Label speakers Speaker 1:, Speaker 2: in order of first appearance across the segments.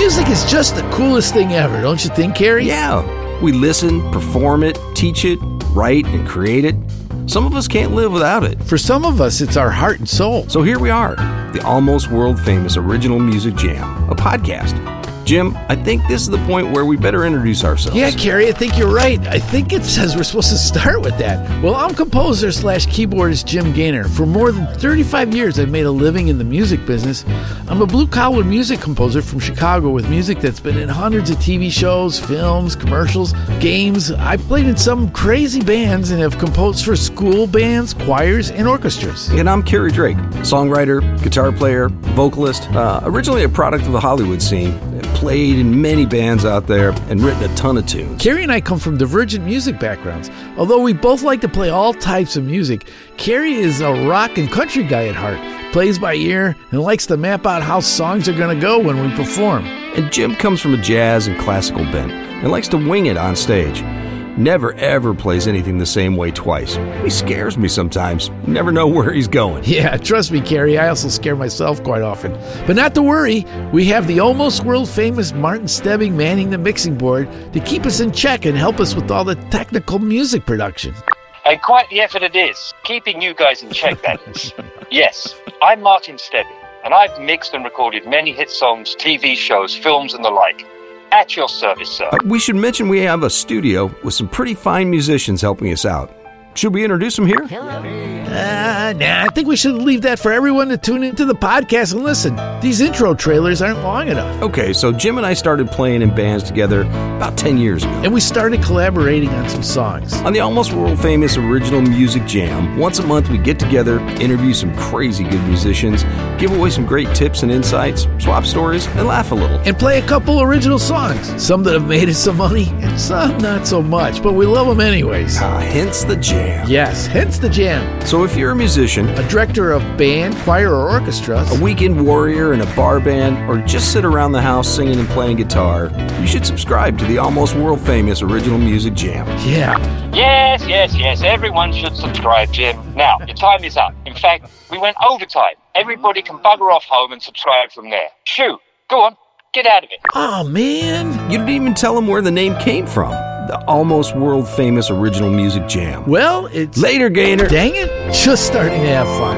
Speaker 1: Music is just the coolest thing ever, don't you think, Cary?
Speaker 2: Yeah. We listen, perform it, teach it, write, and create it. Some of us can't live without it.
Speaker 1: For some of us, it's our heart and soul.
Speaker 2: So here we are, the almost world famous Original Music Jam, a podcast. Jim, I think this is the point where we better introduce ourselves.
Speaker 1: Yeah, Cary, I think you're right. I think it says we're supposed to start with that. Well, I'm composer slash keyboardist Jim Gaynor. For more than 35 years, I've made a living in the music business. I'm a blue collar music composer from Chicago with music that's been in hundreds of TV shows, films, commercials, games. I've played in some crazy bands and have composed for school bands, choirs, and orchestras.
Speaker 2: And I'm Cary Drake, songwriter, guitar player, vocalist, uh, originally a product of the Hollywood scene played in many bands out there and written a ton of tunes.
Speaker 1: Cary and I come from divergent music backgrounds. Although we both like to play all types of music, Cary is a rock and country guy at heart, plays by ear, and likes to map out how songs are going to go when we perform.
Speaker 2: And Jim comes from a jazz and classical bent and likes to wing it on stage never ever plays anything the same way twice. He scares me sometimes. Never know where he's going.
Speaker 1: Yeah, trust me, Cary. I also scare myself quite often. But not to worry, we have the almost world famous Martin Stebbing manning the mixing board to keep us in check and help us with all the technical music production.
Speaker 3: And quite the effort it is, keeping you guys in check, that is. yes, I'm Martin Stebbing, and I've mixed and recorded many hit songs, TV shows, films, and the like. At your service, sir. Uh,
Speaker 2: we should mention we have a studio with some pretty fine musicians helping us out. Should we introduce them here?
Speaker 1: Uh, nah, I think we should leave that for everyone to tune into the podcast and listen. These intro trailers aren't long enough.
Speaker 2: Okay, so Jim and I started playing in bands together about 10 years ago.
Speaker 1: And we started collaborating on some songs.
Speaker 2: On the almost world famous Original Music Jam, once a month we get together, interview some crazy good musicians, give away some great tips and insights, swap stories, and laugh a little.
Speaker 1: And play a couple original songs. Some that have made us some money, and some not so much, but we love them anyways.
Speaker 2: Ah, hence the jam.
Speaker 1: Yes, hence the jam.
Speaker 2: So if you're a musician,
Speaker 1: a director of band, choir, or orchestra,
Speaker 2: a weekend warrior in a bar band, or just sit around the house singing and playing guitar, you should subscribe to the almost world famous Original Music Jam.
Speaker 1: Yeah.
Speaker 3: Yes, yes, yes. Everyone should subscribe, Jim. Now, your time is up. In fact, we went overtime. Everybody can bugger off home and subscribe from there. Shoo, go on. Get out of it.
Speaker 1: Oh, man.
Speaker 2: You didn't even tell them where the name came from the almost world famous original music jam.
Speaker 1: Well, it's.
Speaker 2: Later, Gaynor.
Speaker 1: Dang it, just starting to have fun.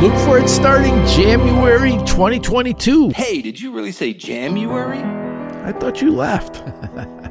Speaker 1: Look for it starting January 2022.
Speaker 4: Hey, did you really say January?
Speaker 1: I thought you left.